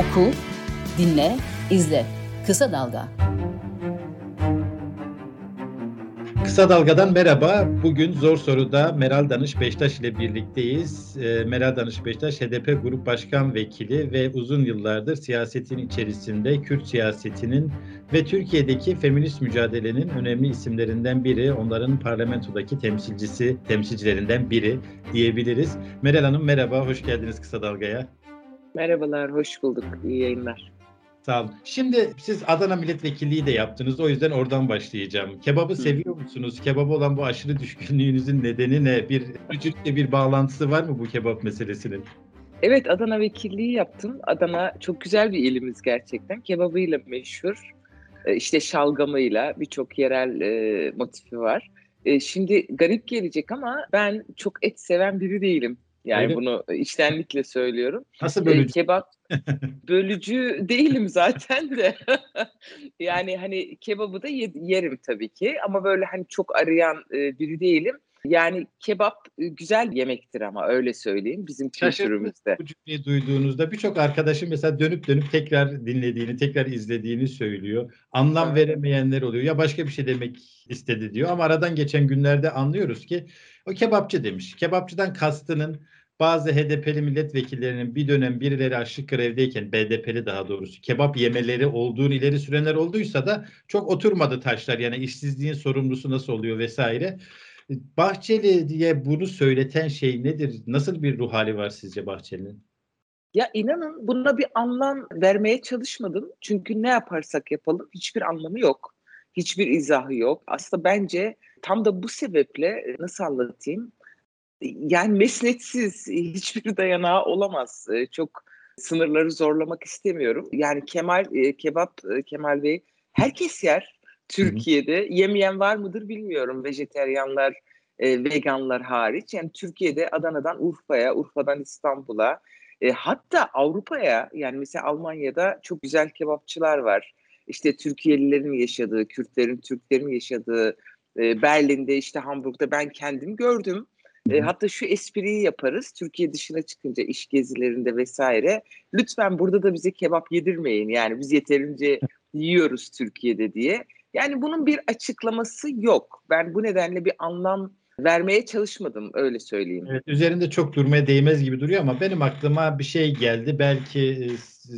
Oku, dinle, izle. Kısa Dalga. Kısa Dalga'dan merhaba. Bugün Zor Soru'da Meral Danış Beştaş ile birlikteyiz. Ee, Meral Danış Beştaş HDP Grup Başkan Vekili ve uzun yıllardır siyasetin içerisinde Kürt siyasetinin ve Türkiye'deki feminist mücadelenin önemli isimlerinden biri. Onların parlamentodaki temsilcisi, temsilcilerinden biri diyebiliriz. Meral Hanım merhaba, hoş geldiniz Kısa Dalga'ya. Merhabalar, hoş bulduk. İyi yayınlar. Sağ olun. Şimdi siz Adana milletvekilliği de yaptınız. O yüzden oradan başlayacağım. Kebabı seviyor musunuz? Kebabı olan bu aşırı düşkünlüğünüzün nedeni ne? Bir vücutla bir bağlantısı var mı bu kebap meselesinin? Evet Adana vekilliği yaptım. Adana çok güzel bir ilimiz gerçekten. Kebabıyla meşhur. E, işte şalgamıyla birçok yerel e, motifi var. E, şimdi garip gelecek ama ben çok et seven biri değilim. Yani Öyle. bunu içtenlikle söylüyorum. Nasıl bölücü? E, kebap bölücü değilim zaten de. yani hani kebabı da yerim tabii ki ama böyle hani çok arayan e, biri değilim. Yani kebap güzel yemektir ama öyle söyleyeyim bizim kültürümüzde. Bu cümleyi duyduğunuzda birçok arkadaşım mesela dönüp dönüp tekrar dinlediğini, tekrar izlediğini söylüyor. Anlam evet. veremeyenler oluyor. Ya başka bir şey demek istedi diyor ama aradan geçen günlerde anlıyoruz ki o kebapçı demiş. Kebapçıdan kastının bazı HDP'li milletvekillerinin bir dönem birileri açlık grevdeyken BDP'li daha doğrusu kebap yemeleri olduğunu ileri sürenler olduysa da çok oturmadı taşlar. Yani işsizliğin sorumlusu nasıl oluyor vesaire. Bahçeli diye bunu söyleten şey nedir? Nasıl bir ruh hali var sizce Bahçeli'nin? Ya inanın buna bir anlam vermeye çalışmadım. Çünkü ne yaparsak yapalım hiçbir anlamı yok. Hiçbir izahı yok. Aslında bence tam da bu sebeple nasıl anlatayım? Yani mesnetsiz hiçbir dayanağı olamaz. Çok sınırları zorlamak istemiyorum. Yani Kemal kebap Kemal Bey herkes yer. Türkiye'de. Hı hı. Yemeyen var mıdır bilmiyorum. Vejeteryanlar, e, veganlar hariç. Yani Türkiye'de Adana'dan Urfa'ya, Urfa'dan İstanbul'a, e, hatta Avrupa'ya yani mesela Almanya'da çok güzel kebapçılar var. İşte Türkiye'lilerin yaşadığı, Kürtlerin, Türklerin yaşadığı e, Berlin'de işte Hamburg'da ben kendim gördüm. E, hatta şu espriyi yaparız Türkiye dışına çıkınca iş gezilerinde vesaire. Lütfen burada da bize kebap yedirmeyin. Yani biz yeterince yiyoruz Türkiye'de diye. Yani bunun bir açıklaması yok. Ben bu nedenle bir anlam vermeye çalışmadım öyle söyleyeyim. Evet üzerinde çok durmaya değmez gibi duruyor ama benim aklıma bir şey geldi. Belki e,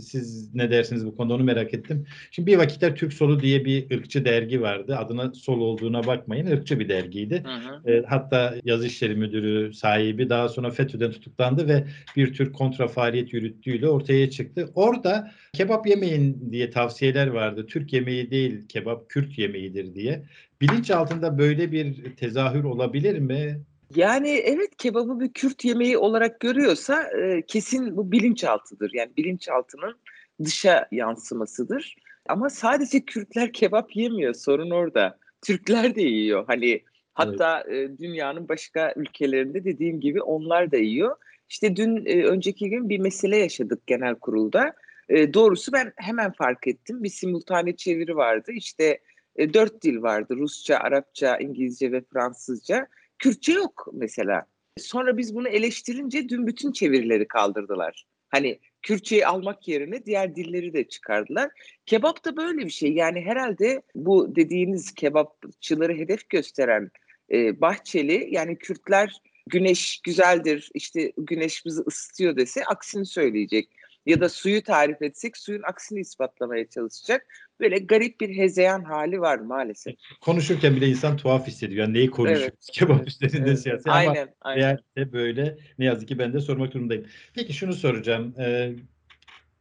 siz ne dersiniz bu konuda onu merak ettim. Şimdi bir vakitler Türk Solu diye bir ırkçı dergi vardı. Adına Sol olduğuna bakmayın. ırkçı bir dergiydi. Hı hı. E, hatta yazı işleri müdürü sahibi daha sonra FETÖ'den tutuklandı ve bir tür kontra faaliyet yürüttüğüyle ortaya çıktı. Orada kebap yemeyin diye tavsiyeler vardı. Türk yemeği değil kebap Kürt yemeğidir diye. Bilinç altında böyle bir tezahür olabilir mi? Yani evet kebabı bir Kürt yemeği olarak görüyorsa e, kesin bu bilinçaltıdır. Yani bilinçaltının dışa yansımasıdır. Ama sadece Kürtler kebap yemiyor. Sorun orada. Türkler de yiyor. Hani hatta evet. e, dünyanın başka ülkelerinde dediğim gibi onlar da yiyor. İşte dün e, önceki gün bir mesele yaşadık genel kurulda. E, doğrusu ben hemen fark ettim. Bir simultane çeviri vardı. İşte e, dört dil vardı. Rusça, Arapça, İngilizce ve Fransızca. Kürtçe yok mesela. Sonra biz bunu eleştirince dün bütün çevirileri kaldırdılar. Hani Kürtçeyi almak yerine diğer dilleri de çıkardılar. Kebap da böyle bir şey. Yani herhalde bu dediğiniz kebapçıları hedef gösteren e, Bahçeli yani Kürtler güneş güzeldir işte güneş bizi ısıtıyor dese aksini söyleyecek ya da suyu tarif etsek suyun aksini ispatlamaya çalışacak. Böyle garip bir hezeyan hali var maalesef. Konuşurken bile insan tuhaf hissediyor. Yani neyi konuşuyoruz? Evet. Kebap üzerinde evet. siyasi. Aynen, Ama aynen. de böyle ne yazık ki ben de sormak durumundayım. Peki şunu soracağım. Ee,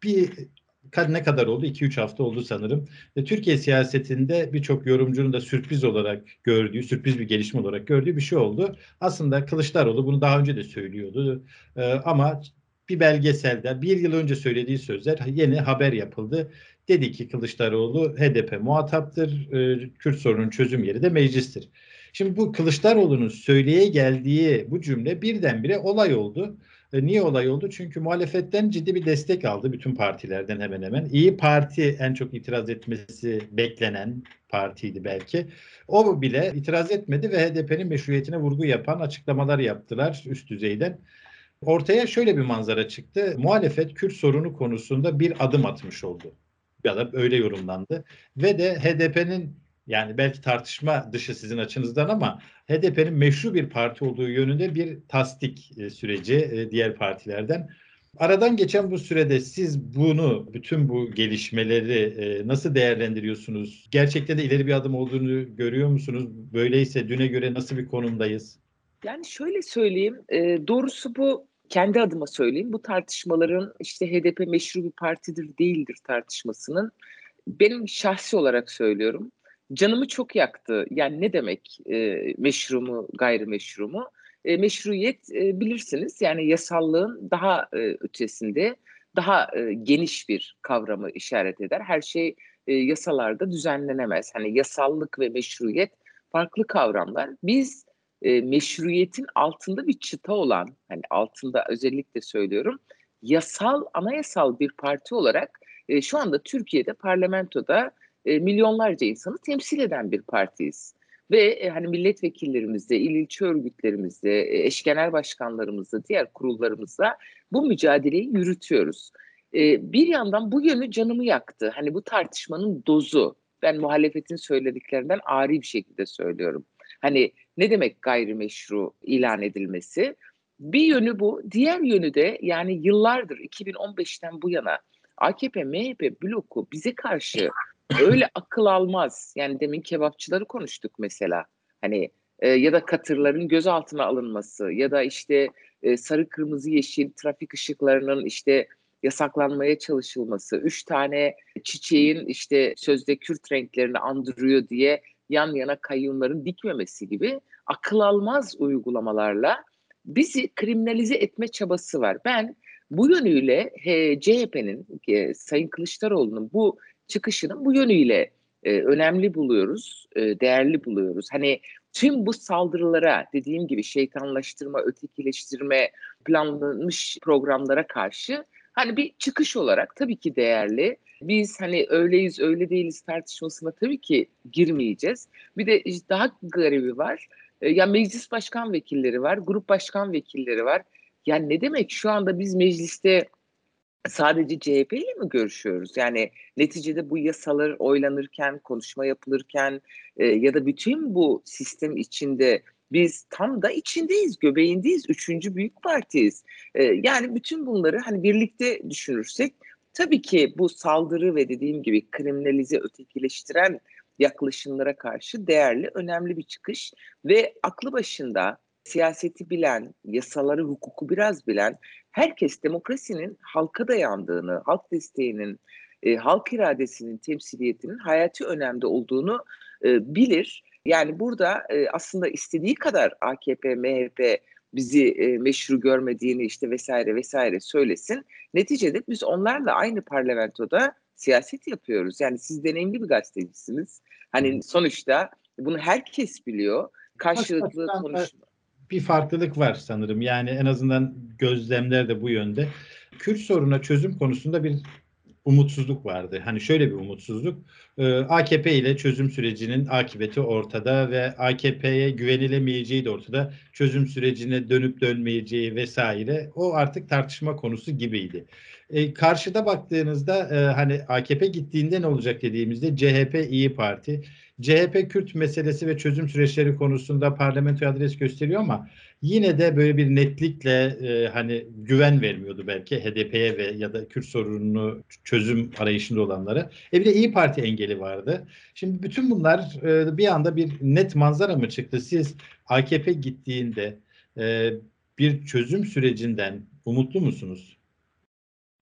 bir ne kadar oldu? 2-3 hafta oldu sanırım. E, Türkiye siyasetinde birçok yorumcunun da sürpriz olarak gördüğü, sürpriz bir gelişme olarak gördüğü bir şey oldu. Aslında Kılıçdaroğlu bunu daha önce de söylüyordu. E, ama bir belgeselde bir yıl önce söylediği sözler yeni haber yapıldı. Dedi ki Kılıçdaroğlu HDP muhataptır, e, Kürt sorunun çözüm yeri de meclistir. Şimdi bu Kılıçdaroğlu'nun söyleye geldiği bu cümle birdenbire olay oldu. E, niye olay oldu? Çünkü muhalefetten ciddi bir destek aldı bütün partilerden hemen hemen. İyi Parti en çok itiraz etmesi beklenen partiydi belki. O bile itiraz etmedi ve HDP'nin meşruiyetine vurgu yapan açıklamalar yaptılar üst düzeyden. Ortaya şöyle bir manzara çıktı. Muhalefet Kürt sorunu konusunda bir adım atmış oldu. Ya da öyle yorumlandı. Ve de HDP'nin yani belki tartışma dışı sizin açınızdan ama HDP'nin meşru bir parti olduğu yönünde bir tasdik e, süreci e, diğer partilerden. Aradan geçen bu sürede siz bunu, bütün bu gelişmeleri e, nasıl değerlendiriyorsunuz? Gerçekten de ileri bir adım olduğunu görüyor musunuz? Böyleyse düne göre nasıl bir konumdayız? Yani şöyle söyleyeyim, doğrusu bu kendi adıma söyleyeyim. Bu tartışmaların işte HDP meşru bir partidir değildir tartışmasının benim şahsi olarak söylüyorum canımı çok yaktı. Yani ne demek e, meşru mu, gayrimeşru mu? E, meşruiyet e, bilirsiniz yani yasallığın daha e, ötesinde daha e, geniş bir kavramı işaret eder. Her şey e, yasalarda düzenlenemez. Hani yasallık ve meşruiyet farklı kavramlar. Biz e, meşruiyetin altında bir çıta olan, hani altında özellikle söylüyorum, yasal, anayasal bir parti olarak e, şu anda Türkiye'de parlamentoda e, milyonlarca insanı temsil eden bir partiyiz. Ve e, hani milletvekillerimizle, il ilçe örgütlerimizle, e, eş genel başkanlarımızla, diğer kurullarımızla bu mücadeleyi yürütüyoruz. E, bir yandan bu yönü canımı yaktı. Hani bu tartışmanın dozu. Ben muhalefetin söylediklerinden ari bir şekilde söylüyorum. Hani ne demek gayrimeşru ilan edilmesi? Bir yönü bu. Diğer yönü de yani yıllardır 2015'ten bu yana AKP, MHP bloku bize karşı öyle akıl almaz. Yani demin kebapçıları konuştuk mesela. Hani e, ya da katırların gözaltına alınması ya da işte e, sarı kırmızı yeşil trafik ışıklarının işte yasaklanmaya çalışılması, üç tane çiçeğin işte sözde Kürt renklerini andırıyor diye yan yana kayyumların dikmemesi gibi akıl almaz uygulamalarla bizi kriminalize etme çabası var. Ben bu yönüyle CHP'nin, e, Sayın Kılıçdaroğlu'nun bu çıkışını bu yönüyle e, önemli buluyoruz, e, değerli buluyoruz. Hani tüm bu saldırılara dediğim gibi şeytanlaştırma, ötekileştirme, planlanmış programlara karşı hani bir çıkış olarak tabii ki değerli. Biz hani öyleyiz öyle değiliz tartışmasına tabii ki girmeyeceğiz. Bir de daha garibi var. E, ya meclis başkan vekilleri var, grup başkan vekilleri var. Yani ne demek şu anda biz mecliste sadece CHP ile mi görüşüyoruz? Yani neticede bu yasalar oylanırken, konuşma yapılırken e, ya da bütün bu sistem içinde biz tam da içindeyiz, göbeğindeyiz, üçüncü büyük partiyiz. E, yani bütün bunları hani birlikte düşünürsek tabii ki bu saldırı ve dediğim gibi kriminalize, ötekileştiren yaklaşımlara karşı değerli, önemli bir çıkış ve aklı başında siyaseti bilen, yasaları, hukuku biraz bilen herkes demokrasinin halka dayandığını, halk desteğinin, e, halk iradesinin temsiliyetinin hayati önemde olduğunu e, bilir. Yani burada e, aslında istediği kadar AKP, MHP bizi e, meşru görmediğini işte vesaire vesaire söylesin. Neticede biz onlarla aynı parlamentoda siyaset yapıyoruz. Yani siz deneyimli bir gazetecisiniz. Hani sonuçta bunu herkes biliyor. Karşılıklı konuşma bir farklılık var sanırım. Yani en azından gözlemler de bu yönde. Kürt soruna çözüm konusunda bir umutsuzluk vardı. Hani şöyle bir umutsuzluk. Ee, AKP ile çözüm sürecinin akıbeti ortada ve AKP'ye güvenilemeyeceği de ortada. Çözüm sürecine dönüp dönmeyeceği vesaire. O artık tartışma konusu gibiydi. Ee, karşıda baktığınızda e, hani AKP gittiğinde ne olacak dediğimizde CHP İyi Parti CHP Kürt meselesi ve çözüm süreçleri konusunda parlamentoya adres gösteriyor ama yine de böyle bir netlikle e, hani güven vermiyordu belki HDP'ye ve ya da Kürt sorununu çözüm arayışında olanlara. E bir de İyi Parti engeli vardı. Şimdi bütün bunlar e, bir anda bir net manzara mı çıktı? Siz AKP gittiğinde e, bir çözüm sürecinden umutlu musunuz?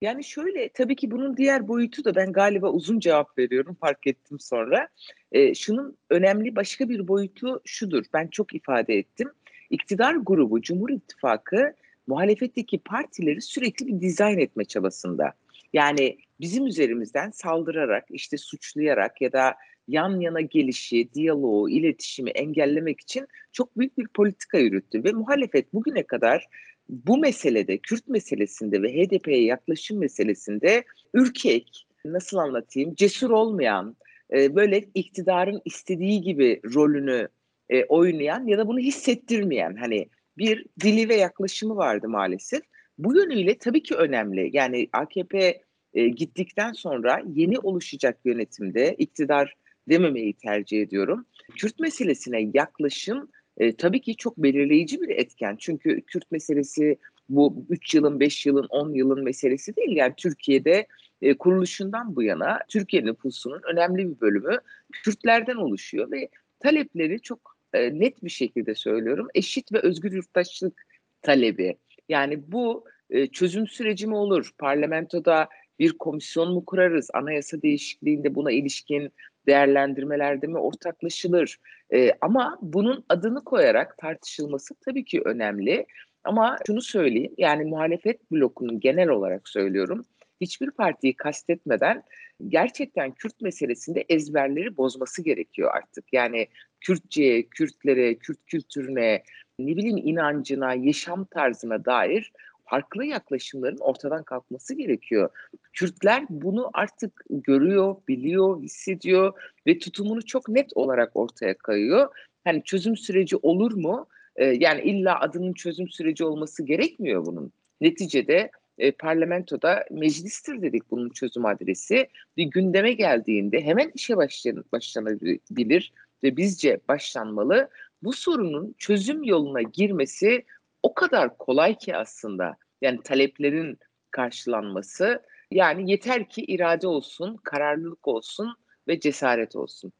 Yani şöyle tabii ki bunun diğer boyutu da ben galiba uzun cevap veriyorum fark ettim sonra. E, şunun önemli başka bir boyutu şudur. Ben çok ifade ettim. İktidar grubu Cumhur İttifakı muhalefetteki partileri sürekli bir dizayn etme çabasında. Yani bizim üzerimizden saldırarak, işte suçlayarak ya da yan yana gelişi, diyaloğu, iletişimi engellemek için çok büyük bir politika yürüttü ve muhalefet bugüne kadar bu meselede, Kürt meselesinde ve HDP'ye yaklaşım meselesinde ürkek, nasıl anlatayım, cesur olmayan, e, böyle iktidarın istediği gibi rolünü e, oynayan ya da bunu hissettirmeyen hani bir dili ve yaklaşımı vardı maalesef. Bu yönüyle tabii ki önemli. Yani AKP e, gittikten sonra yeni oluşacak yönetimde iktidar dememeyi tercih ediyorum. Kürt meselesine yaklaşım e, tabii ki çok belirleyici bir etken. Çünkü Kürt meselesi bu 3 yılın, 5 yılın, 10 yılın meselesi değil. Yani Türkiye'de e, kuruluşundan bu yana Türkiye nüfusunun önemli bir bölümü Kürtlerden oluşuyor ve talepleri çok e, net bir şekilde söylüyorum. Eşit ve özgür yurttaşlık talebi. Yani bu e, çözüm süreci mi olur? Parlamentoda bir komisyon mu kurarız? Anayasa değişikliğinde buna ilişkin değerlendirmelerde mi ortaklaşılır? E, ama bunun adını koyarak tartışılması tabii ki önemli. Ama şunu söyleyeyim yani muhalefet blokunun genel olarak söylüyorum hiçbir partiyi kastetmeden gerçekten Kürt meselesinde ezberleri bozması gerekiyor artık. Yani Kürtçe'ye, Kürtlere, Kürt kültürüne, ne bileyim inancına, yaşam tarzına dair farklı yaklaşımların ortadan kalkması gerekiyor. Kürtler bunu artık görüyor, biliyor, hissediyor ve tutumunu çok net olarak ortaya koyuyor. Hani çözüm süreci olur mu? Ee, yani illa adının çözüm süreci olması gerekmiyor bunun. Neticede e, parlamentoda meclistir dedik bunun çözüm adresi. Bir gündeme geldiğinde hemen işe başlan, başlanabilir ve bizce başlanmalı. Bu sorunun çözüm yoluna girmesi o kadar kolay ki aslında. Yani taleplerin karşılanması. Yani yeter ki irade olsun, kararlılık olsun ve cesaret olsun.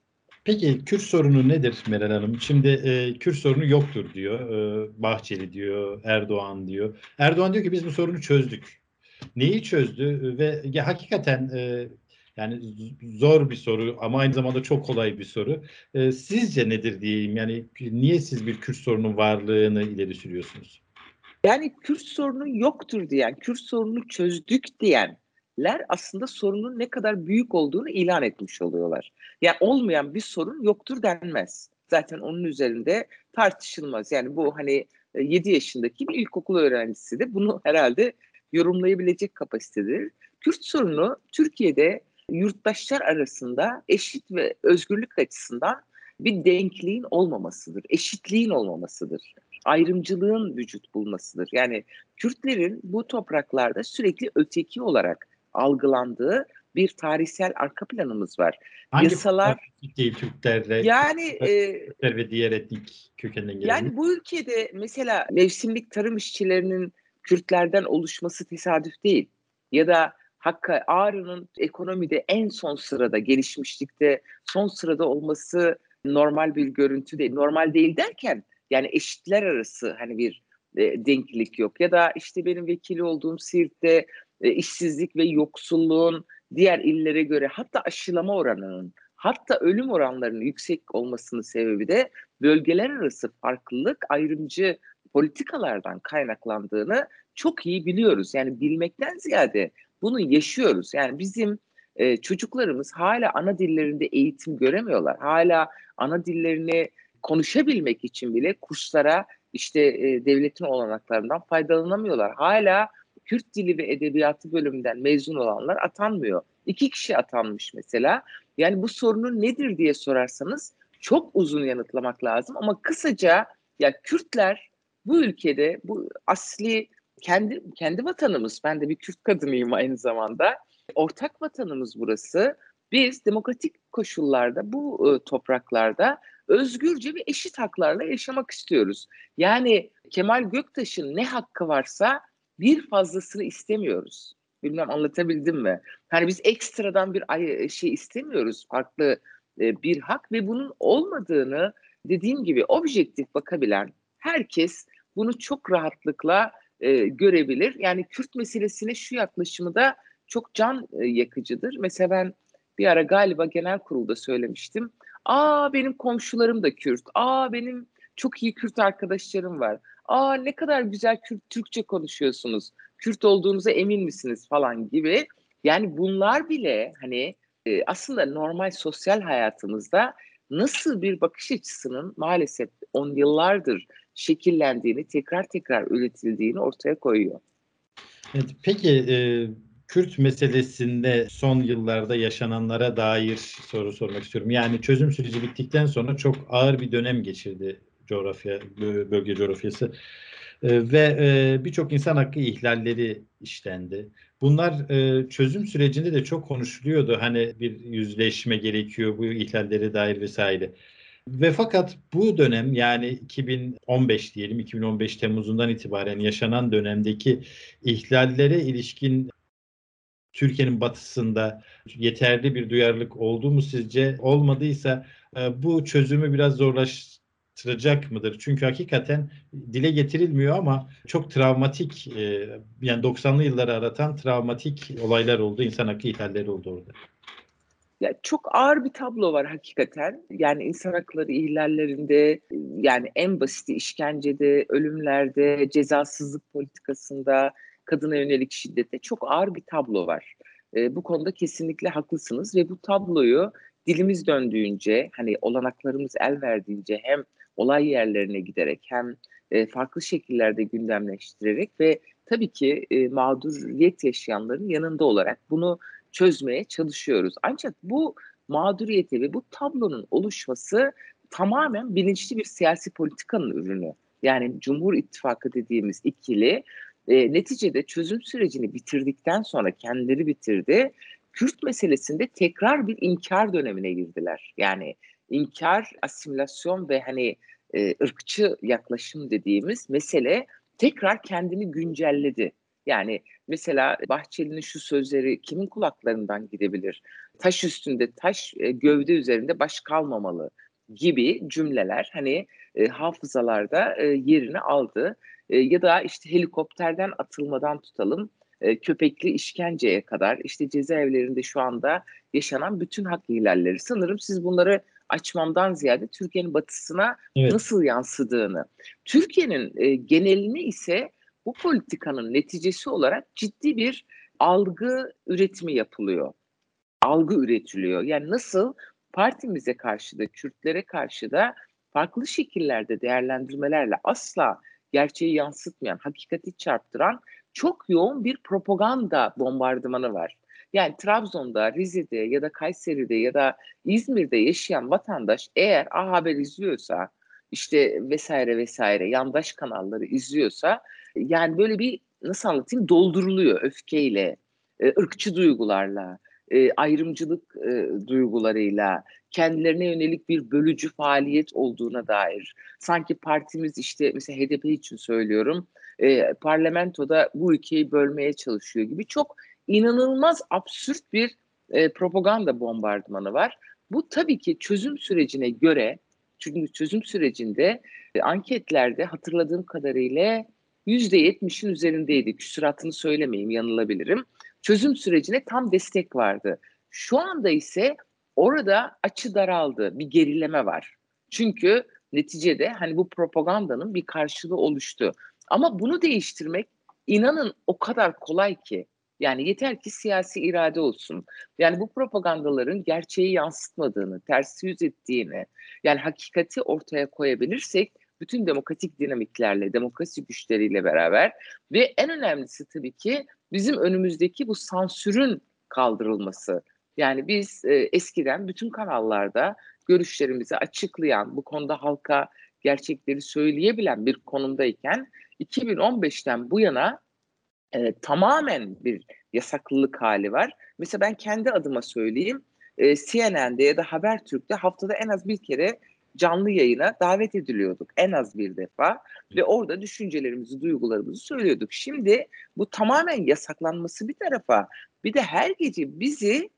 Peki Kürt sorunu nedir Meral Hanım? Şimdi e, Kürt sorunu yoktur diyor. E, Bahçeli diyor, Erdoğan diyor. Erdoğan diyor ki biz bu sorunu çözdük. Neyi çözdü ve ya hakikaten e, yani zor bir soru ama aynı zamanda çok kolay bir soru. E, sizce nedir diyeyim? Yani niye siz bir Kürt sorunun varlığını ileri sürüyorsunuz? Yani Kürt sorunu yoktur diyen, Kürt sorununu çözdük diyenler aslında sorunun ne kadar büyük olduğunu ilan etmiş oluyorlar. Yani olmayan bir sorun yoktur denmez. Zaten onun üzerinde tartışılmaz. Yani bu hani 7 yaşındaki bir ilkokul öğrencisi de bunu herhalde yorumlayabilecek kapasitedir. Kürt sorunu Türkiye'de yurttaşlar arasında eşit ve özgürlük açısından bir denkliğin olmamasıdır, eşitliğin olmamasıdır, ayrımcılığın vücut bulmasıdır. Yani Kürtlerin bu topraklarda sürekli öteki olarak algılandığı bir tarihsel arka planımız var. Hangi Yasalar değil Türklerle yani Türkler e, ve diğer etnik kökenden gelen. Yani bu ülkede mesela mevsimlik tarım işçilerinin Kürtlerden oluşması tesadüf değil. Ya da Hakkı Ağrı'nın ekonomide en son sırada, gelişmişlikte son sırada olması normal bir görüntü değil. Normal değil derken yani eşitler arası hani bir e, denklik yok. Ya da işte benim vekili olduğum Siirt'te e, işsizlik ve yoksulluğun diğer illere göre hatta aşılama oranının hatta ölüm oranlarının yüksek olmasının sebebi de bölgeler arası farklılık ayrımcı politikalardan kaynaklandığını çok iyi biliyoruz. Yani bilmekten ziyade bunu yaşıyoruz. Yani bizim e, çocuklarımız hala ana dillerinde eğitim göremiyorlar. Hala ana dillerini konuşabilmek için bile kurslara işte e, devletin olanaklarından faydalanamıyorlar. Hala Kürt dili ve edebiyatı bölümünden mezun olanlar atanmıyor. İki kişi atanmış mesela. Yani bu sorunun nedir diye sorarsanız çok uzun yanıtlamak lazım ama kısaca ya Kürtler bu ülkede bu asli kendi kendi vatanımız. Ben de bir Kürt kadınıyım aynı zamanda. Ortak vatanımız burası. Biz demokratik koşullarda bu e, topraklarda özgürce ve eşit haklarla yaşamak istiyoruz. Yani Kemal Göktaş'ın ne hakkı varsa bir fazlasını istemiyoruz. Bilmem anlatabildim mi? Hani biz ekstradan bir şey istemiyoruz. Farklı e, bir hak ve bunun olmadığını dediğim gibi objektif bakabilen herkes bunu çok rahatlıkla e, görebilir. Yani Kürt meselesine şu yaklaşımı da çok can e, yakıcıdır. Mesela ben bir ara galiba genel kurulda söylemiştim. Aa benim komşularım da Kürt. Aa benim çok iyi Kürt arkadaşlarım var. Aa ne kadar güzel Kürt Türkçe konuşuyorsunuz. Kürt olduğunuza emin misiniz falan gibi. Yani bunlar bile hani e, aslında normal sosyal hayatımızda nasıl bir bakış açısının maalesef on yıllardır şekillendiğini, tekrar tekrar üretildiğini ortaya koyuyor. Evet, peki e, Kürt meselesinde son yıllarda yaşananlara dair soru sormak istiyorum. Yani çözüm süreci bittikten sonra çok ağır bir dönem geçirdi coğrafya, bölge coğrafyası. E, ve e, birçok insan hakkı ihlalleri işlendi. Bunlar e, çözüm sürecinde de çok konuşuluyordu. Hani bir yüzleşme gerekiyor bu ihlallere dair vesaire. Ve fakat bu dönem yani 2015 diyelim 2015 Temmuz'undan itibaren yaşanan dönemdeki ihlallere ilişkin Türkiye'nin batısında yeterli bir duyarlılık oldu mu sizce? Olmadıysa e, bu çözümü biraz zorlaştıracak mıdır? Çünkü hakikaten dile getirilmiyor ama çok travmatik e, yani 90'lı yılları aratan travmatik olaylar oldu, insan hakkı ihlalleri oldu orada. Ya çok ağır bir tablo var hakikaten. Yani insan hakları ihlallerinde yani en basiti işkencede, ölümlerde, cezasızlık politikasında, kadına yönelik şiddette çok ağır bir tablo var. E, bu konuda kesinlikle haklısınız ve bu tabloyu dilimiz döndüğünce hani olanaklarımız el verdiğince hem olay yerlerine giderek hem e, farklı şekillerde gündemleştirerek ve tabii ki e, mağduriyet yaşayanların yanında olarak bunu çözmeye çalışıyoruz. Ancak bu mağduriyeti ve bu tablonun oluşması tamamen bilinçli bir siyasi politikanın ürünü. Yani Cumhur İttifakı dediğimiz ikili e, neticede çözüm sürecini bitirdikten sonra kendileri bitirdi. Kürt meselesinde tekrar bir inkar dönemine girdiler. Yani inkar, asimilasyon ve hani e, ırkçı yaklaşım dediğimiz mesele tekrar kendini güncelledi. Yani mesela Bahçeli'nin şu sözleri kimin kulaklarından gidebilir? Taş üstünde taş, e, gövde üzerinde baş kalmamalı gibi cümleler hani e, hafızalarda e, yerini aldı. E, ya da işte helikopterden atılmadan tutalım e, köpekli işkenceye kadar işte cezaevlerinde şu anda yaşanan bütün hak ihlalleri. Sanırım siz bunları açmamdan ziyade Türkiye'nin batısına evet. nasıl yansıdığını. Türkiye'nin e, genelini ise bu politikanın neticesi olarak ciddi bir algı üretimi yapılıyor. Algı üretiliyor. Yani nasıl partimize karşı da Kürtlere karşı da farklı şekillerde değerlendirmelerle asla gerçeği yansıtmayan, hakikati çarptıran çok yoğun bir propaganda bombardımanı var. Yani Trabzon'da, Rize'de ya da Kayseri'de ya da İzmir'de yaşayan vatandaş eğer A Haber izliyorsa işte vesaire vesaire yandaş kanalları izliyorsa yani böyle bir nasıl anlatayım dolduruluyor öfkeyle, e, ırkçı duygularla, e, ayrımcılık e, duygularıyla, kendilerine yönelik bir bölücü faaliyet olduğuna dair. Sanki partimiz işte mesela HDP için söylüyorum e, parlamentoda bu ülkeyi bölmeye çalışıyor gibi çok inanılmaz absürt bir e, propaganda bombardımanı var. Bu tabii ki çözüm sürecine göre çünkü çözüm sürecinde e, anketlerde hatırladığım kadarıyla yüzde yetmişin üzerindeydi. Küsuratını söylemeyeyim yanılabilirim. Çözüm sürecine tam destek vardı. Şu anda ise orada açı daraldı. Bir gerileme var. Çünkü neticede hani bu propagandanın bir karşılığı oluştu. Ama bunu değiştirmek inanın o kadar kolay ki. Yani yeter ki siyasi irade olsun. Yani bu propagandaların gerçeği yansıtmadığını, ters yüz ettiğini, yani hakikati ortaya koyabilirsek bütün demokratik dinamiklerle, demokrasi güçleriyle beraber ve en önemlisi tabii ki bizim önümüzdeki bu sansürün kaldırılması. Yani biz e, eskiden bütün kanallarda görüşlerimizi açıklayan, bu konuda halka gerçekleri söyleyebilen bir konumdayken 2015'ten bu yana e, tamamen bir yasaklılık hali var. Mesela ben kendi adıma söyleyeyim. E, CNN'de ya da Habertürk'te haftada en az bir kere canlı yayına davet ediliyorduk en az bir defa ve orada düşüncelerimizi, duygularımızı söylüyorduk. Şimdi bu tamamen yasaklanması bir tarafa bir de her gece bizi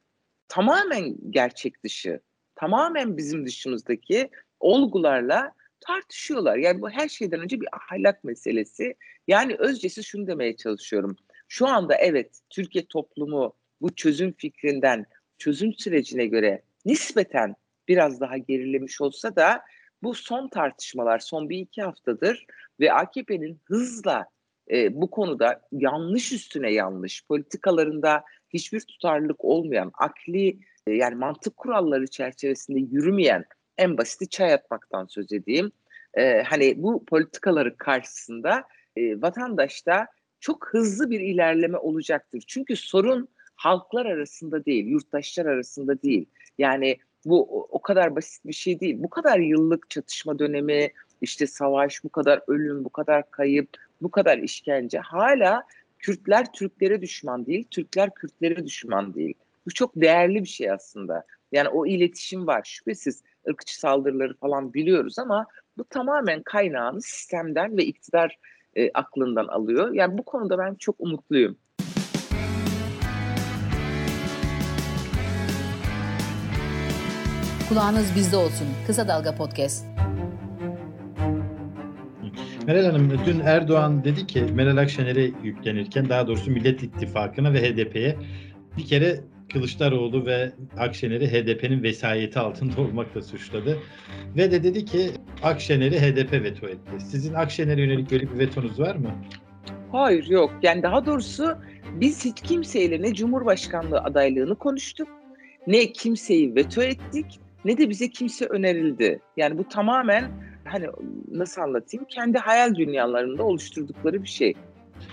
tamamen gerçek dışı, tamamen bizim dışımızdaki olgularla tartışıyorlar. Yani bu her şeyden önce bir ahlak meselesi. Yani özcesi şunu demeye çalışıyorum. Şu anda evet Türkiye toplumu bu çözüm fikrinden çözüm sürecine göre nispeten biraz daha gerilemiş olsa da bu son tartışmalar son bir iki haftadır ve AKP'nin hızla e, bu konuda yanlış üstüne yanlış politikalarında hiçbir tutarlılık olmayan akli e, yani mantık kuralları çerçevesinde yürümeyen en basiti çay atmaktan söz edeyim. E, hani bu politikaları karşısında e, vatandaşta çok hızlı bir ilerleme olacaktır. Çünkü sorun halklar arasında değil, yurttaşlar arasında değil. Yani bu o kadar basit bir şey değil. Bu kadar yıllık çatışma dönemi, işte savaş, bu kadar ölüm, bu kadar kayıp, bu kadar işkence hala Kürtler Türklere düşman değil, Türkler Kürtlere düşman değil. Bu çok değerli bir şey aslında. Yani o iletişim var şüphesiz ırkçı saldırıları falan biliyoruz ama bu tamamen kaynağını sistemden ve iktidar e, aklından alıyor. Yani bu konuda ben çok umutluyum. Kulağınız bizde olsun. Kısa Dalga Podcast. Meral Hanım dün Erdoğan dedi ki Meral Akşener'e yüklenirken daha doğrusu Millet İttifakı'na ve HDP'ye bir kere Kılıçdaroğlu ve Akşener'i HDP'nin vesayeti altında olmakla suçladı. Ve de dedi ki Akşener'i HDP veto etti. Sizin Akşener'e yönelik böyle bir vetonuz var mı? Hayır yok. Yani daha doğrusu biz hiç kimseyle ne Cumhurbaşkanlığı adaylığını konuştuk, ne kimseyi veto ettik, ne de bize kimse önerildi. Yani bu tamamen hani nasıl anlatayım kendi hayal dünyalarında oluşturdukları bir şey.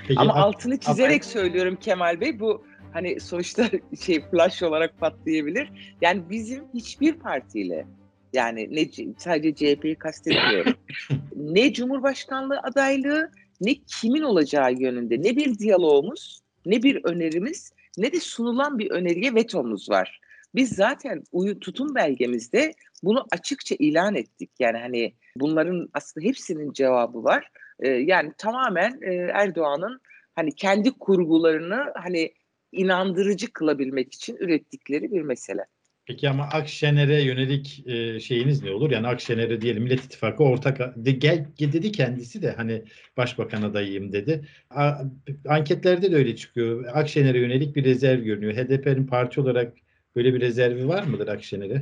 Peki, Ama altını çizerek söylüyorum Kemal Bey bu hani sonuçta şey flash olarak patlayabilir. Yani bizim hiçbir partiyle yani ne sadece CHP'yi kastetmiyorum. ne Cumhurbaşkanlığı adaylığı ne kimin olacağı yönünde ne bir diyalogumuz ne bir önerimiz ne de sunulan bir öneriye vetomuz var. Biz zaten uyu tutum belgemizde bunu açıkça ilan ettik. Yani hani bunların aslında hepsinin cevabı var. Ee, yani tamamen e, Erdoğan'ın hani kendi kurgularını hani inandırıcı kılabilmek için ürettikleri bir mesele. Peki ama Akşener'e yönelik e, şeyiniz ne olur? Yani Akşener'e diyelim Millet İttifakı ortak de, gel dedi kendisi de hani başbakan adayıyım dedi. A, anketlerde de öyle çıkıyor. Akşener'e yönelik bir rezerv görünüyor. HDP'nin parti olarak böyle bir rezervi var mıdır Akşener'e?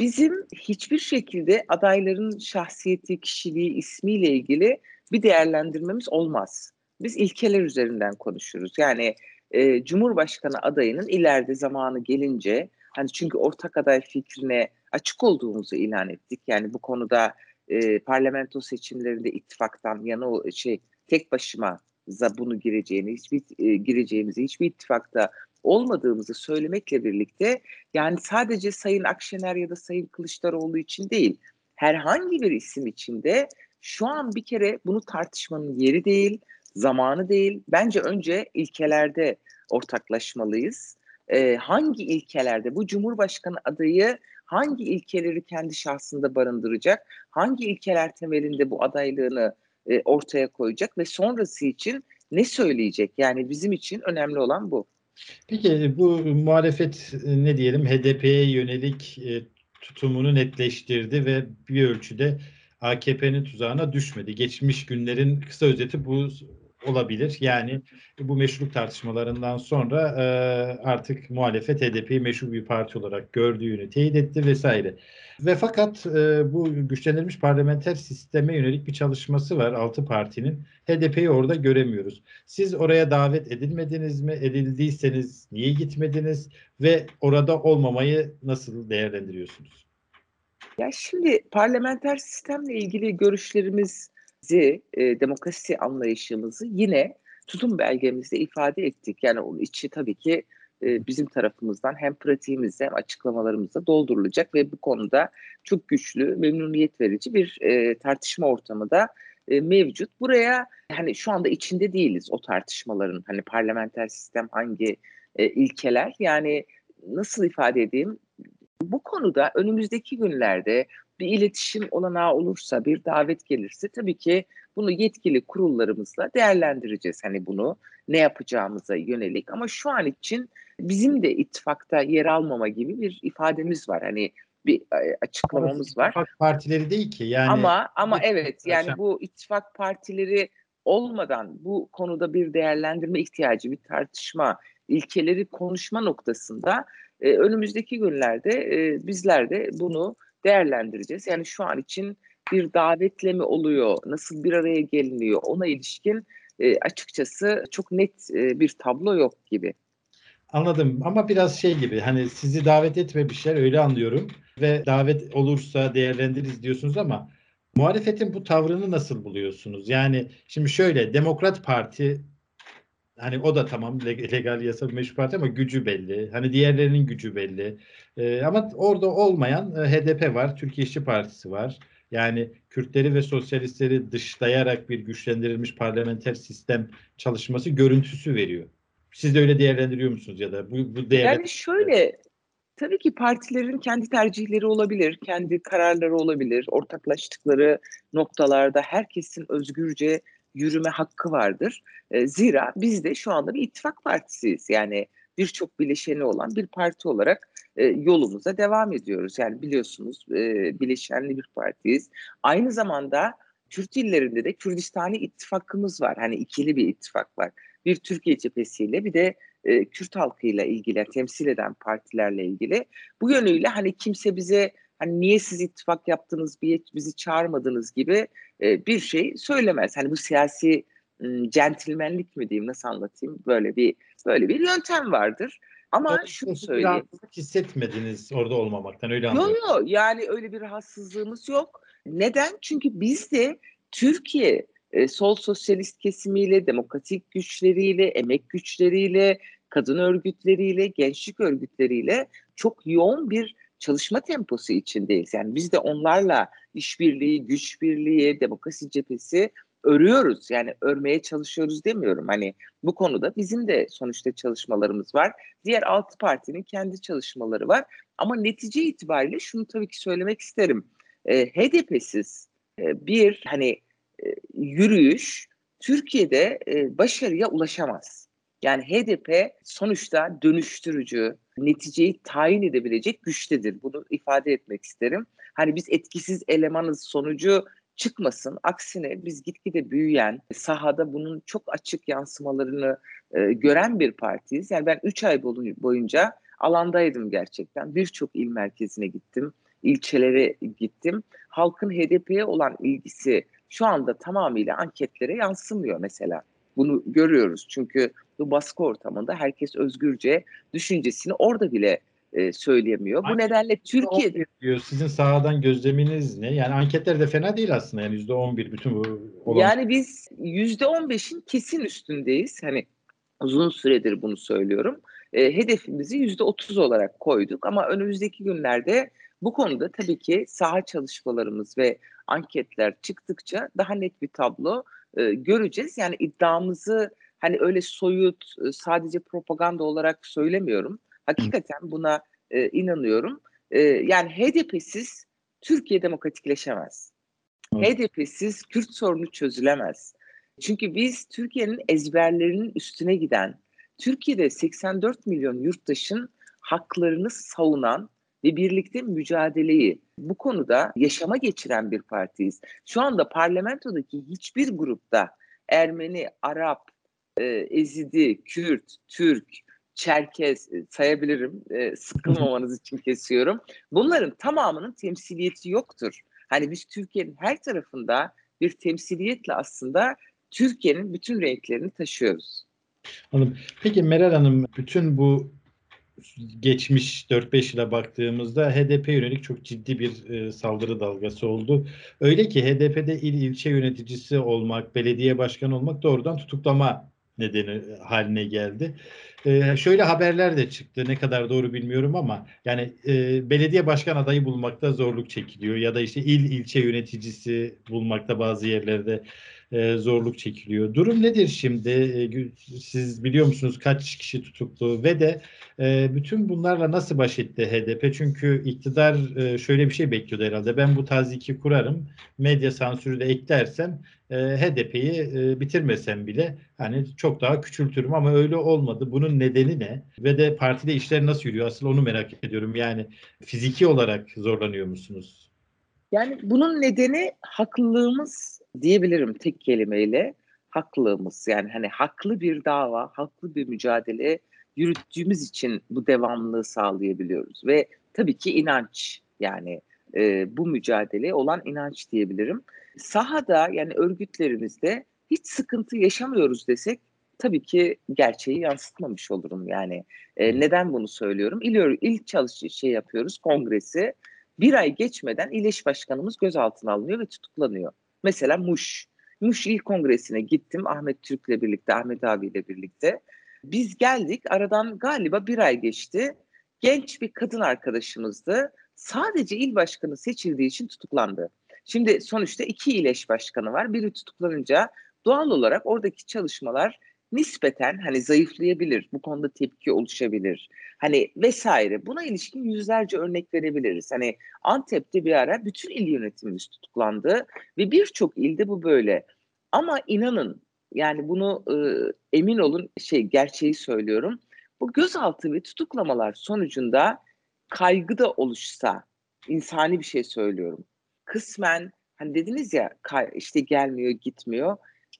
Bizim hiçbir şekilde adayların şahsiyeti, kişiliği, ismiyle ilgili bir değerlendirmemiz olmaz. Biz ilkeler üzerinden konuşuruz. Yani e, Cumhurbaşkanı adayının ileride zamanı gelince hani çünkü ortak aday fikrine açık olduğumuzu ilan ettik. Yani bu konuda e, parlamento seçimlerinde ittifaktan yana şey tek başıma bunu gireceğini, hiçbir e, gireceğimizi, hiçbir ittifakta olmadığımızı söylemekle birlikte yani sadece Sayın Akşener ya da Sayın Kılıçdaroğlu için değil, herhangi bir isim için de şu an bir kere bunu tartışmanın yeri değil zamanı değil. Bence önce ilkelerde ortaklaşmalıyız. Ee, hangi ilkelerde bu Cumhurbaşkanı adayı hangi ilkeleri kendi şahsında barındıracak? Hangi ilkeler temelinde bu adaylığını e, ortaya koyacak ve sonrası için ne söyleyecek? Yani bizim için önemli olan bu. Peki bu muhalefet ne diyelim HDP'ye yönelik e, tutumunu netleştirdi ve bir ölçüde AKP'nin tuzağına düşmedi. Geçmiş günlerin kısa özeti bu olabilir. Yani bu meşruluk tartışmalarından sonra e, artık muhalefet HDP'yi meşru bir parti olarak gördüğünü teyit etti vesaire. Ve fakat e, bu güçlendirilmiş parlamenter sisteme yönelik bir çalışması var altı partinin. HDP'yi orada göremiyoruz. Siz oraya davet edilmediniz mi? Edildiyseniz niye gitmediniz? Ve orada olmamayı nasıl değerlendiriyorsunuz? Ya şimdi parlamenter sistemle ilgili görüşlerimiz bizi e, demokrasi anlayışımızı yine tutum belgemizde ifade ettik. Yani onun içi tabii ki e, bizim tarafımızdan hem pratiğimizde hem açıklamalarımızda doldurulacak ve bu konuda çok güçlü, memnuniyet verici bir e, tartışma ortamı da e, mevcut. Buraya hani şu anda içinde değiliz o tartışmaların. Hani parlamenter sistem hangi e, ilkeler yani nasıl ifade edeyim? Bu konuda önümüzdeki günlerde bir iletişim olanağı olursa, bir davet gelirse tabii ki bunu yetkili kurullarımızla değerlendireceğiz. Hani bunu ne yapacağımıza yönelik ama şu an için bizim de ittifakta yer almama gibi bir ifademiz var. Hani bir e, açıklamamız var. İttifak partileri değil ki yani. Ama ama evet yani bu ittifak partileri olmadan bu konuda bir değerlendirme ihtiyacı, bir tartışma, ilkeleri konuşma noktasında e, önümüzdeki günlerde e, bizler de bunu değerlendireceğiz. Yani şu an için bir davetle mi oluyor, nasıl bir araya geliniyor ona ilişkin e, açıkçası çok net e, bir tablo yok gibi. Anladım ama biraz şey gibi hani sizi davet etmemişler öyle anlıyorum ve davet olursa değerlendiririz diyorsunuz ama muhalefetin bu tavrını nasıl buluyorsunuz? Yani şimdi şöyle Demokrat Parti hani o da tamam legal yasa meşru parti ama gücü belli. Hani diğerlerinin gücü belli. Ee, ama orada olmayan e, HDP var, Türkiye İşçi Partisi var. Yani Kürtleri ve sosyalistleri dışlayarak bir güçlendirilmiş parlamenter sistem çalışması görüntüsü veriyor. Siz de öyle değerlendiriyor musunuz ya da bu, bu değerler... Yani şöyle tabii ki partilerin kendi tercihleri olabilir, kendi kararları olabilir. Ortaklaştıkları noktalarda herkesin özgürce yürüme hakkı vardır. E, zira biz de şu anda bir ittifak partisiyiz. Yani birçok bileşeni olan bir parti olarak e, yolumuza devam ediyoruz. Yani biliyorsunuz e, bileşenli bir partiyiz. Aynı zamanda Kürt illerinde de Kürdistani ittifakımız var. Hani ikili bir ittifak var. Bir Türkiye cephesiyle bir de e, Kürt halkıyla ilgili, temsil eden partilerle ilgili. Bu yönüyle hani kimse bize hani niye siz ittifak yaptınız, bizi çağırmadınız gibi e, bir şey söylemez. Hani bu siyasi centilmenlik mi diyeyim nasıl anlatayım böyle bir böyle bir yöntem vardır. Ama evet, şunu söyleyeyim. hissetmediniz orada olmamaktan öyle anlıyorum. Yok yok yani öyle bir rahatsızlığımız yok. Neden? Çünkü biz de Türkiye e, sol sosyalist kesimiyle, demokratik güçleriyle, emek güçleriyle, kadın örgütleriyle, gençlik örgütleriyle çok yoğun bir çalışma temposu içindeyiz. Yani biz de onlarla işbirliği, güç birliği, demokrasi cephesi örüyoruz. Yani örmeye çalışıyoruz demiyorum. Hani bu konuda bizim de sonuçta çalışmalarımız var. Diğer altı partinin kendi çalışmaları var. Ama netice itibariyle şunu tabii ki söylemek isterim. E, HDP'siz e, bir hani e, yürüyüş Türkiye'de e, başarıya ulaşamaz. Yani HDP sonuçta dönüştürücü, neticeyi tayin edebilecek güçtedir. Bunu ifade etmek isterim. Hani biz etkisiz elemanız sonucu çıkmasın. Aksine biz gitgide büyüyen, sahada bunun çok açık yansımalarını e, gören bir partiyiz. Yani ben 3 ay boyunca alandaydım gerçekten. Birçok il merkezine gittim, ilçelere gittim. Halkın HDP'ye olan ilgisi şu anda tamamıyla anketlere yansımıyor mesela. Bunu görüyoruz çünkü bu baskı ortamında herkes özgürce düşüncesini orada bile e, söyleyemiyor. Bu nedenle Türkiye'de diyor. Sizin sahadan gözleminiz ne? Yani anketler de fena değil aslında. Yani yüzde on bir bütün bu olan. Yani biz yüzde on beşin kesin üstündeyiz. Hani uzun süredir bunu söylüyorum. E, hedefimizi yüzde otuz olarak koyduk ama önümüzdeki günlerde bu konuda tabii ki saha çalışmalarımız ve anketler çıktıkça daha net bir tablo e, göreceğiz. Yani iddiamızı hani öyle soyut e, sadece propaganda olarak söylemiyorum. Hakikaten buna e, inanıyorum. E, yani HDP'siz Türkiye demokratikleşemez. Evet. HDP'siz Kürt sorunu çözülemez. Çünkü biz Türkiye'nin ezberlerinin üstüne giden, Türkiye'de 84 milyon yurttaşın haklarını savunan ve birlikte mücadeleyi bu konuda yaşama geçiren bir partiyiz. Şu anda parlamentodaki hiçbir grupta Ermeni, Arap, e, Ezidi, Kürt, Türk, Çerkez e, sayabilirim. E, sıkılmamanız için kesiyorum. Bunların tamamının temsiliyeti yoktur. Hani biz Türkiye'nin her tarafında bir temsiliyetle aslında Türkiye'nin bütün renklerini taşıyoruz. Anladım. Peki Meral Hanım bütün bu geçmiş 4-5 yıla baktığımızda HDP yönelik çok ciddi bir e, saldırı dalgası oldu. Öyle ki HDP'de il ilçe yöneticisi olmak, belediye başkanı olmak doğrudan tutuklama nedeni haline geldi. Ee, şöyle haberler de çıktı. Ne kadar doğru bilmiyorum ama yani e, belediye başkan adayı bulmakta zorluk çekiliyor ya da işte il ilçe yöneticisi bulmakta bazı yerlerde e, zorluk çekiliyor. Durum nedir şimdi? E, siz biliyor musunuz kaç kişi tutuklu ve de e, bütün bunlarla nasıl baş etti HDP? Çünkü iktidar şöyle bir şey bekliyordu herhalde. Ben bu taziki kurarım, medya sansürü de eklersem HDP'yi e, bitirmesem bile hani çok daha küçültürüm ama öyle olmadı. Bunun nedeni ne? Ve de partide işler nasıl yürüyor? Asıl onu merak ediyorum. Yani fiziki olarak zorlanıyor musunuz? Yani bunun nedeni haklılığımız diyebilirim tek kelimeyle. Haklılığımız yani hani haklı bir dava, haklı bir mücadele yürüttüğümüz için bu devamlılığı sağlayabiliyoruz. Ve tabii ki inanç yani e, bu mücadele olan inanç diyebilirim. Sahada yani örgütlerimizde hiç sıkıntı yaşamıyoruz desek tabii ki gerçeği yansıtmamış olurum yani. E, neden bunu söylüyorum? İl, il çalışı şey yapıyoruz kongresi. Bir ay geçmeden il eş başkanımız gözaltına alınıyor ve tutuklanıyor. Mesela Muş. Muş İl Kongresi'ne gittim Ahmet Türk'le birlikte, Ahmet abiyle birlikte. Biz geldik, aradan galiba bir ay geçti. Genç bir kadın arkadaşımızdı. Sadece il başkanı seçildiği için tutuklandı. Şimdi sonuçta iki İleş başkanı var. Biri tutuklanınca doğal olarak oradaki çalışmalar nispeten hani zayıflayabilir. Bu konuda tepki oluşabilir. Hani vesaire. Buna ilişkin yüzlerce örnek verebiliriz. Hani Antep'te bir ara bütün il yönetimimiz tutuklandı ve birçok ilde bu böyle. Ama inanın yani bunu e, emin olun şey gerçeği söylüyorum. Bu gözaltı ve tutuklamalar sonucunda kaygı da oluşsa insani bir şey söylüyorum. Kısmen hani dediniz ya işte gelmiyor gitmiyor.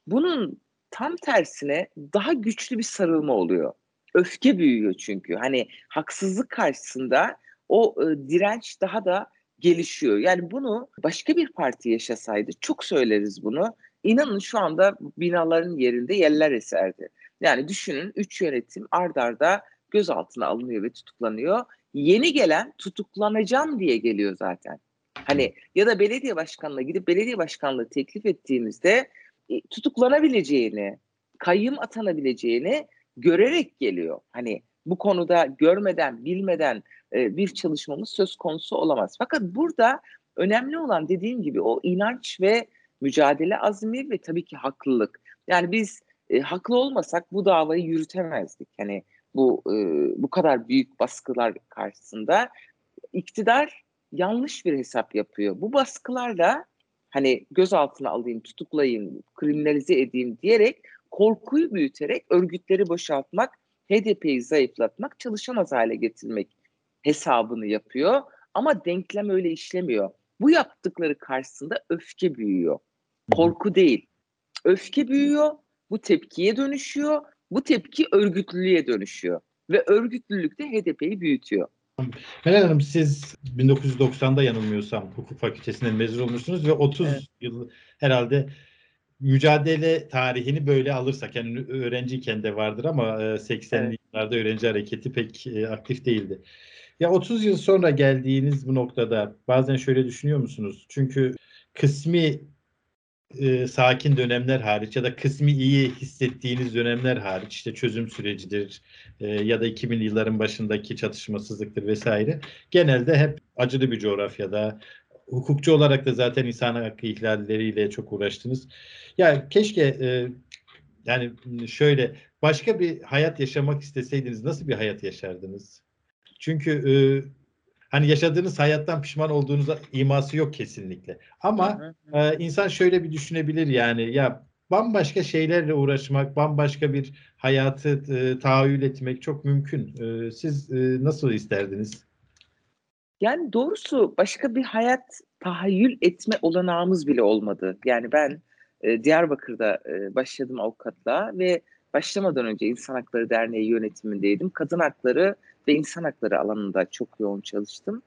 Bunun tam tersine daha güçlü bir sarılma oluyor. Öfke büyüyor çünkü. Hani haksızlık karşısında o e, direnç daha da gelişiyor. Yani bunu başka bir parti yaşasaydı çok söyleriz bunu. İnanın şu anda binaların yerinde yeller eserdi. Yani düşünün üç yönetim ard arda gözaltına alınıyor ve tutuklanıyor. Yeni gelen tutuklanacağım diye geliyor zaten. Hani ya da belediye başkanına gidip belediye başkanlığı teklif ettiğimizde tutuklanabileceğini, kayyım atanabileceğini görerek geliyor. Hani bu konuda görmeden, bilmeden e, bir çalışmamız söz konusu olamaz. Fakat burada önemli olan dediğim gibi o inanç ve mücadele azmi ve tabii ki haklılık. Yani biz e, haklı olmasak bu davayı yürütemezdik. Hani bu e, bu kadar büyük baskılar karşısında iktidar yanlış bir hesap yapıyor. Bu baskılarla hani gözaltına alayım, tutuklayayım, kriminalize edeyim diyerek korkuyu büyüterek örgütleri boşaltmak, HDP'yi zayıflatmak, çalışamaz hale getirmek hesabını yapıyor. Ama denklem öyle işlemiyor. Bu yaptıkları karşısında öfke büyüyor. Korku değil. Öfke büyüyor, bu tepkiye dönüşüyor, bu tepki örgütlülüğe dönüşüyor. Ve örgütlülük de HDP'yi büyütüyor. Meral Hanım siz 1990'da yanılmıyorsam hukuk fakültesinden mezun olmuşsunuz ve 30 evet. yıl herhalde mücadele tarihini böyle alırsak yani öğrenciyken de vardır ama 80'li evet. yıllarda öğrenci hareketi pek e, aktif değildi. Ya 30 yıl sonra geldiğiniz bu noktada bazen şöyle düşünüyor musunuz? Çünkü kısmi e, sakin dönemler hariç ya da kısmi iyi hissettiğiniz dönemler hariç işte çözüm sürecidir e, ya da 2000 yılların başındaki çatışmasızlıktır vesaire genelde hep acılı bir coğrafyada hukukçu olarak da zaten insan hakkı ihlalleriyle çok uğraştınız. Ya keşke e, yani şöyle başka bir hayat yaşamak isteseydiniz nasıl bir hayat yaşardınız? Çünkü hani yaşadığınız hayattan pişman olduğunuz iması yok kesinlikle. Ama e, insan şöyle bir düşünebilir yani ya bambaşka şeylerle uğraşmak, bambaşka bir hayatı e, tahayyül etmek çok mümkün. E, siz e, nasıl isterdiniz? Yani doğrusu başka bir hayat tahayyül etme olanağımız bile olmadı. Yani ben e, Diyarbakır'da e, başladım avukatla ve başlamadan önce İnsan Hakları Derneği yönetimindeydim. Kadın hakları ve insan hakları alanında çok yoğun çalıştım.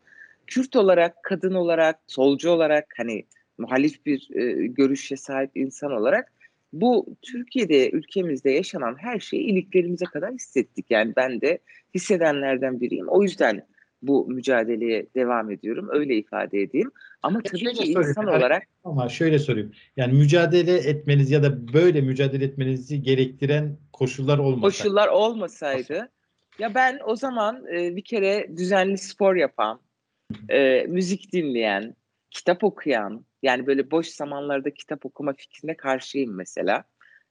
Kürt olarak, kadın olarak, solcu olarak hani muhalif bir e, görüşe sahip insan olarak bu Türkiye'de, ülkemizde yaşanan her şeyi iliklerimize kadar hissettik. Yani ben de hissedenlerden biriyim. O yüzden bu mücadeleye devam ediyorum. Öyle ifade edeyim. Ama tabii ki sorayım. insan olarak... Ama şöyle sorayım. Yani mücadele etmeniz ya da böyle mücadele etmenizi gerektiren koşullar olmasaydı. Koşullar olmasaydı. Ya ben o zaman e, bir kere düzenli spor yapan, e, müzik dinleyen, kitap okuyan, yani böyle boş zamanlarda kitap okuma fikrine karşıyım mesela.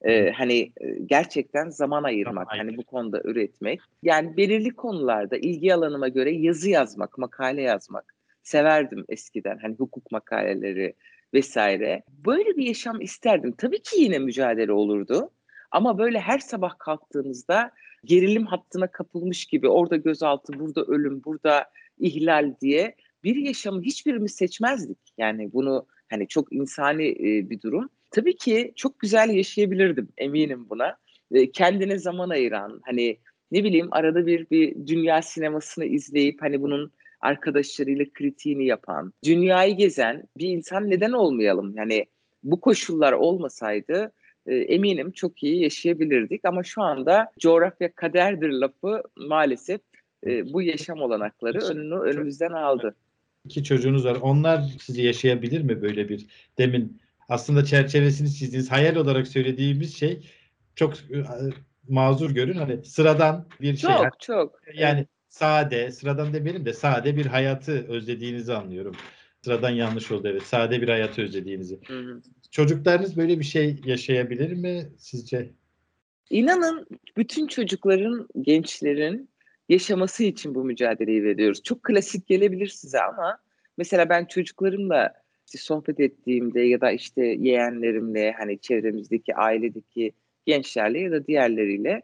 Ee, hani gerçekten zaman ayırmak, hani bu konuda üretmek. Yani belirli konularda ilgi alanıma göre yazı yazmak, makale yazmak severdim eskiden. Hani hukuk makaleleri vesaire. Böyle bir yaşam isterdim. Tabii ki yine mücadele olurdu. Ama böyle her sabah kalktığımızda gerilim hattına kapılmış gibi orada gözaltı, burada ölüm, burada ihlal diye bir yaşamı hiçbirimiz seçmezdik. Yani bunu hani çok insani bir durum. Tabii ki çok güzel yaşayabilirdim eminim buna. kendine zaman ayıran hani ne bileyim arada bir bir dünya sinemasını izleyip hani bunun arkadaşlarıyla kritiğini yapan, dünyayı gezen bir insan neden olmayalım? Yani bu koşullar olmasaydı e, eminim çok iyi yaşayabilirdik ama şu anda coğrafya kaderdir lafı maalesef e, bu yaşam olanakları önünü önümüzden aldı. İki çocuğunuz var. Onlar sizi yaşayabilir mi böyle bir demin aslında çerçevesini çizdiğiniz hayal olarak söylediğimiz şey çok e, mazur görün hani sıradan bir şey. Çok çok. Yani sade, sıradan demeyelim de sade bir hayatı özlediğinizi anlıyorum. sıradan yanlış oldu evet. Sade bir hayatı özlediğinizi. Hı hı. Çocuklarınız böyle bir şey yaşayabilir mi sizce? İnanın bütün çocukların, gençlerin yaşaması için bu mücadeleyi veriyoruz. Çok klasik gelebilir size ama mesela ben çocuklarımla sohbet ettiğimde ya da işte yeğenlerimle hani çevremizdeki ailedeki gençlerle ya da diğerleriyle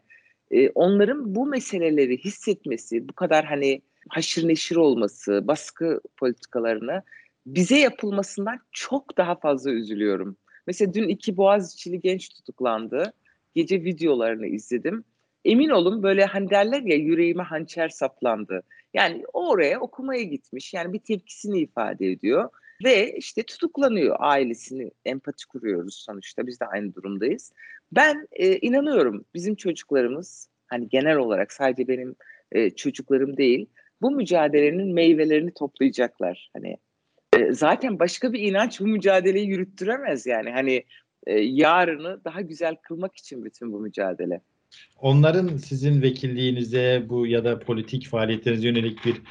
e, onların bu meseleleri hissetmesi, bu kadar hani haşır neşir olması, baskı politikalarını bize yapılmasından çok daha fazla üzülüyorum. Mesela dün iki Boğaziçi'li genç tutuklandı. Gece videolarını izledim. Emin olun böyle hani derler ya yüreğime hançer saplandı. Yani oraya okumaya gitmiş. Yani bir tepkisini ifade ediyor. Ve işte tutuklanıyor ailesini empati kuruyoruz sonuçta biz de aynı durumdayız. Ben e, inanıyorum bizim çocuklarımız hani genel olarak sadece benim e, çocuklarım değil bu mücadelenin meyvelerini toplayacaklar. Hani e, zaten başka bir inanç bu mücadeleyi yürüttüremez yani hani e, yarını daha güzel kılmak için bütün bu mücadele. Onların sizin vekilliğinize bu ya da politik faaliyetlerinize yönelik bir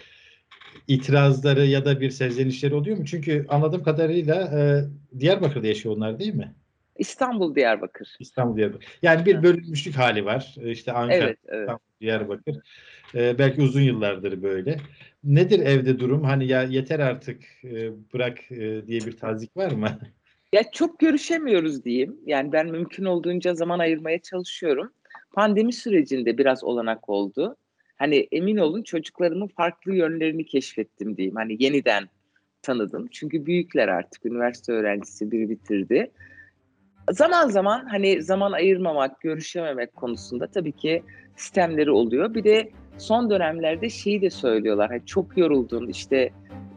itirazları ya da bir serzenişleri oluyor mu? Çünkü anladığım kadarıyla e, Diyarbakır'da yaşıyor onlar değil mi? İstanbul Diyarbakır. İstanbul Diyarbakır. Yani bir bölünmüşlük hali var. E, işte Ankara, evet, evet. İstanbul, Diyarbakır. E, belki uzun yıllardır böyle. Nedir evde durum? Hani ya yeter artık e, bırak e, diye bir tazik var mı? Ya çok görüşemiyoruz diyeyim. Yani ben mümkün olduğunca zaman ayırmaya çalışıyorum. Pandemi sürecinde biraz olanak oldu hani emin olun çocuklarımın farklı yönlerini keşfettim diyeyim. Hani yeniden tanıdım. Çünkü büyükler artık üniversite öğrencisi biri bitirdi. Zaman zaman hani zaman ayırmamak, görüşememek konusunda tabii ki sistemleri oluyor. Bir de son dönemlerde şeyi de söylüyorlar. Hani çok yoruldun işte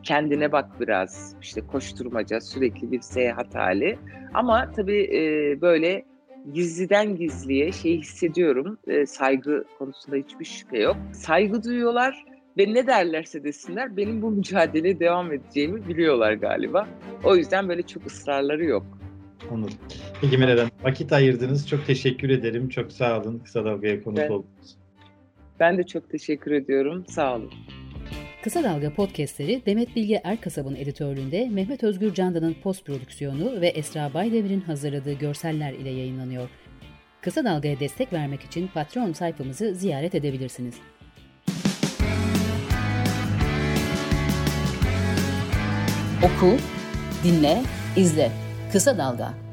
kendine bak biraz işte koşturmaca sürekli bir seyahat hali. Ama tabii e, böyle gizliden gizliye şey hissediyorum. E, saygı konusunda hiçbir şüphe yok. Saygı duyuyorlar ve ne derlerse desinler benim bu mücadeleye devam edeceğimi biliyorlar galiba. O yüzden böyle çok ısrarları yok. Anladım. Peki Meral vakit ayırdınız. Çok teşekkür ederim. Çok sağ olun. Kısa Dalga'ya konuk ben, oldunuz. Ben de çok teşekkür ediyorum. Sağ olun. Kısa Dalga podcastleri Demet Bilge Erkasab'ın editörlüğünde Mehmet Özgür Candan'ın post prodüksiyonu ve Esra Baydemir'in hazırladığı görseller ile yayınlanıyor. Kısa Dalga'ya destek vermek için Patreon sayfamızı ziyaret edebilirsiniz. Oku, dinle, izle. Kısa Dalga.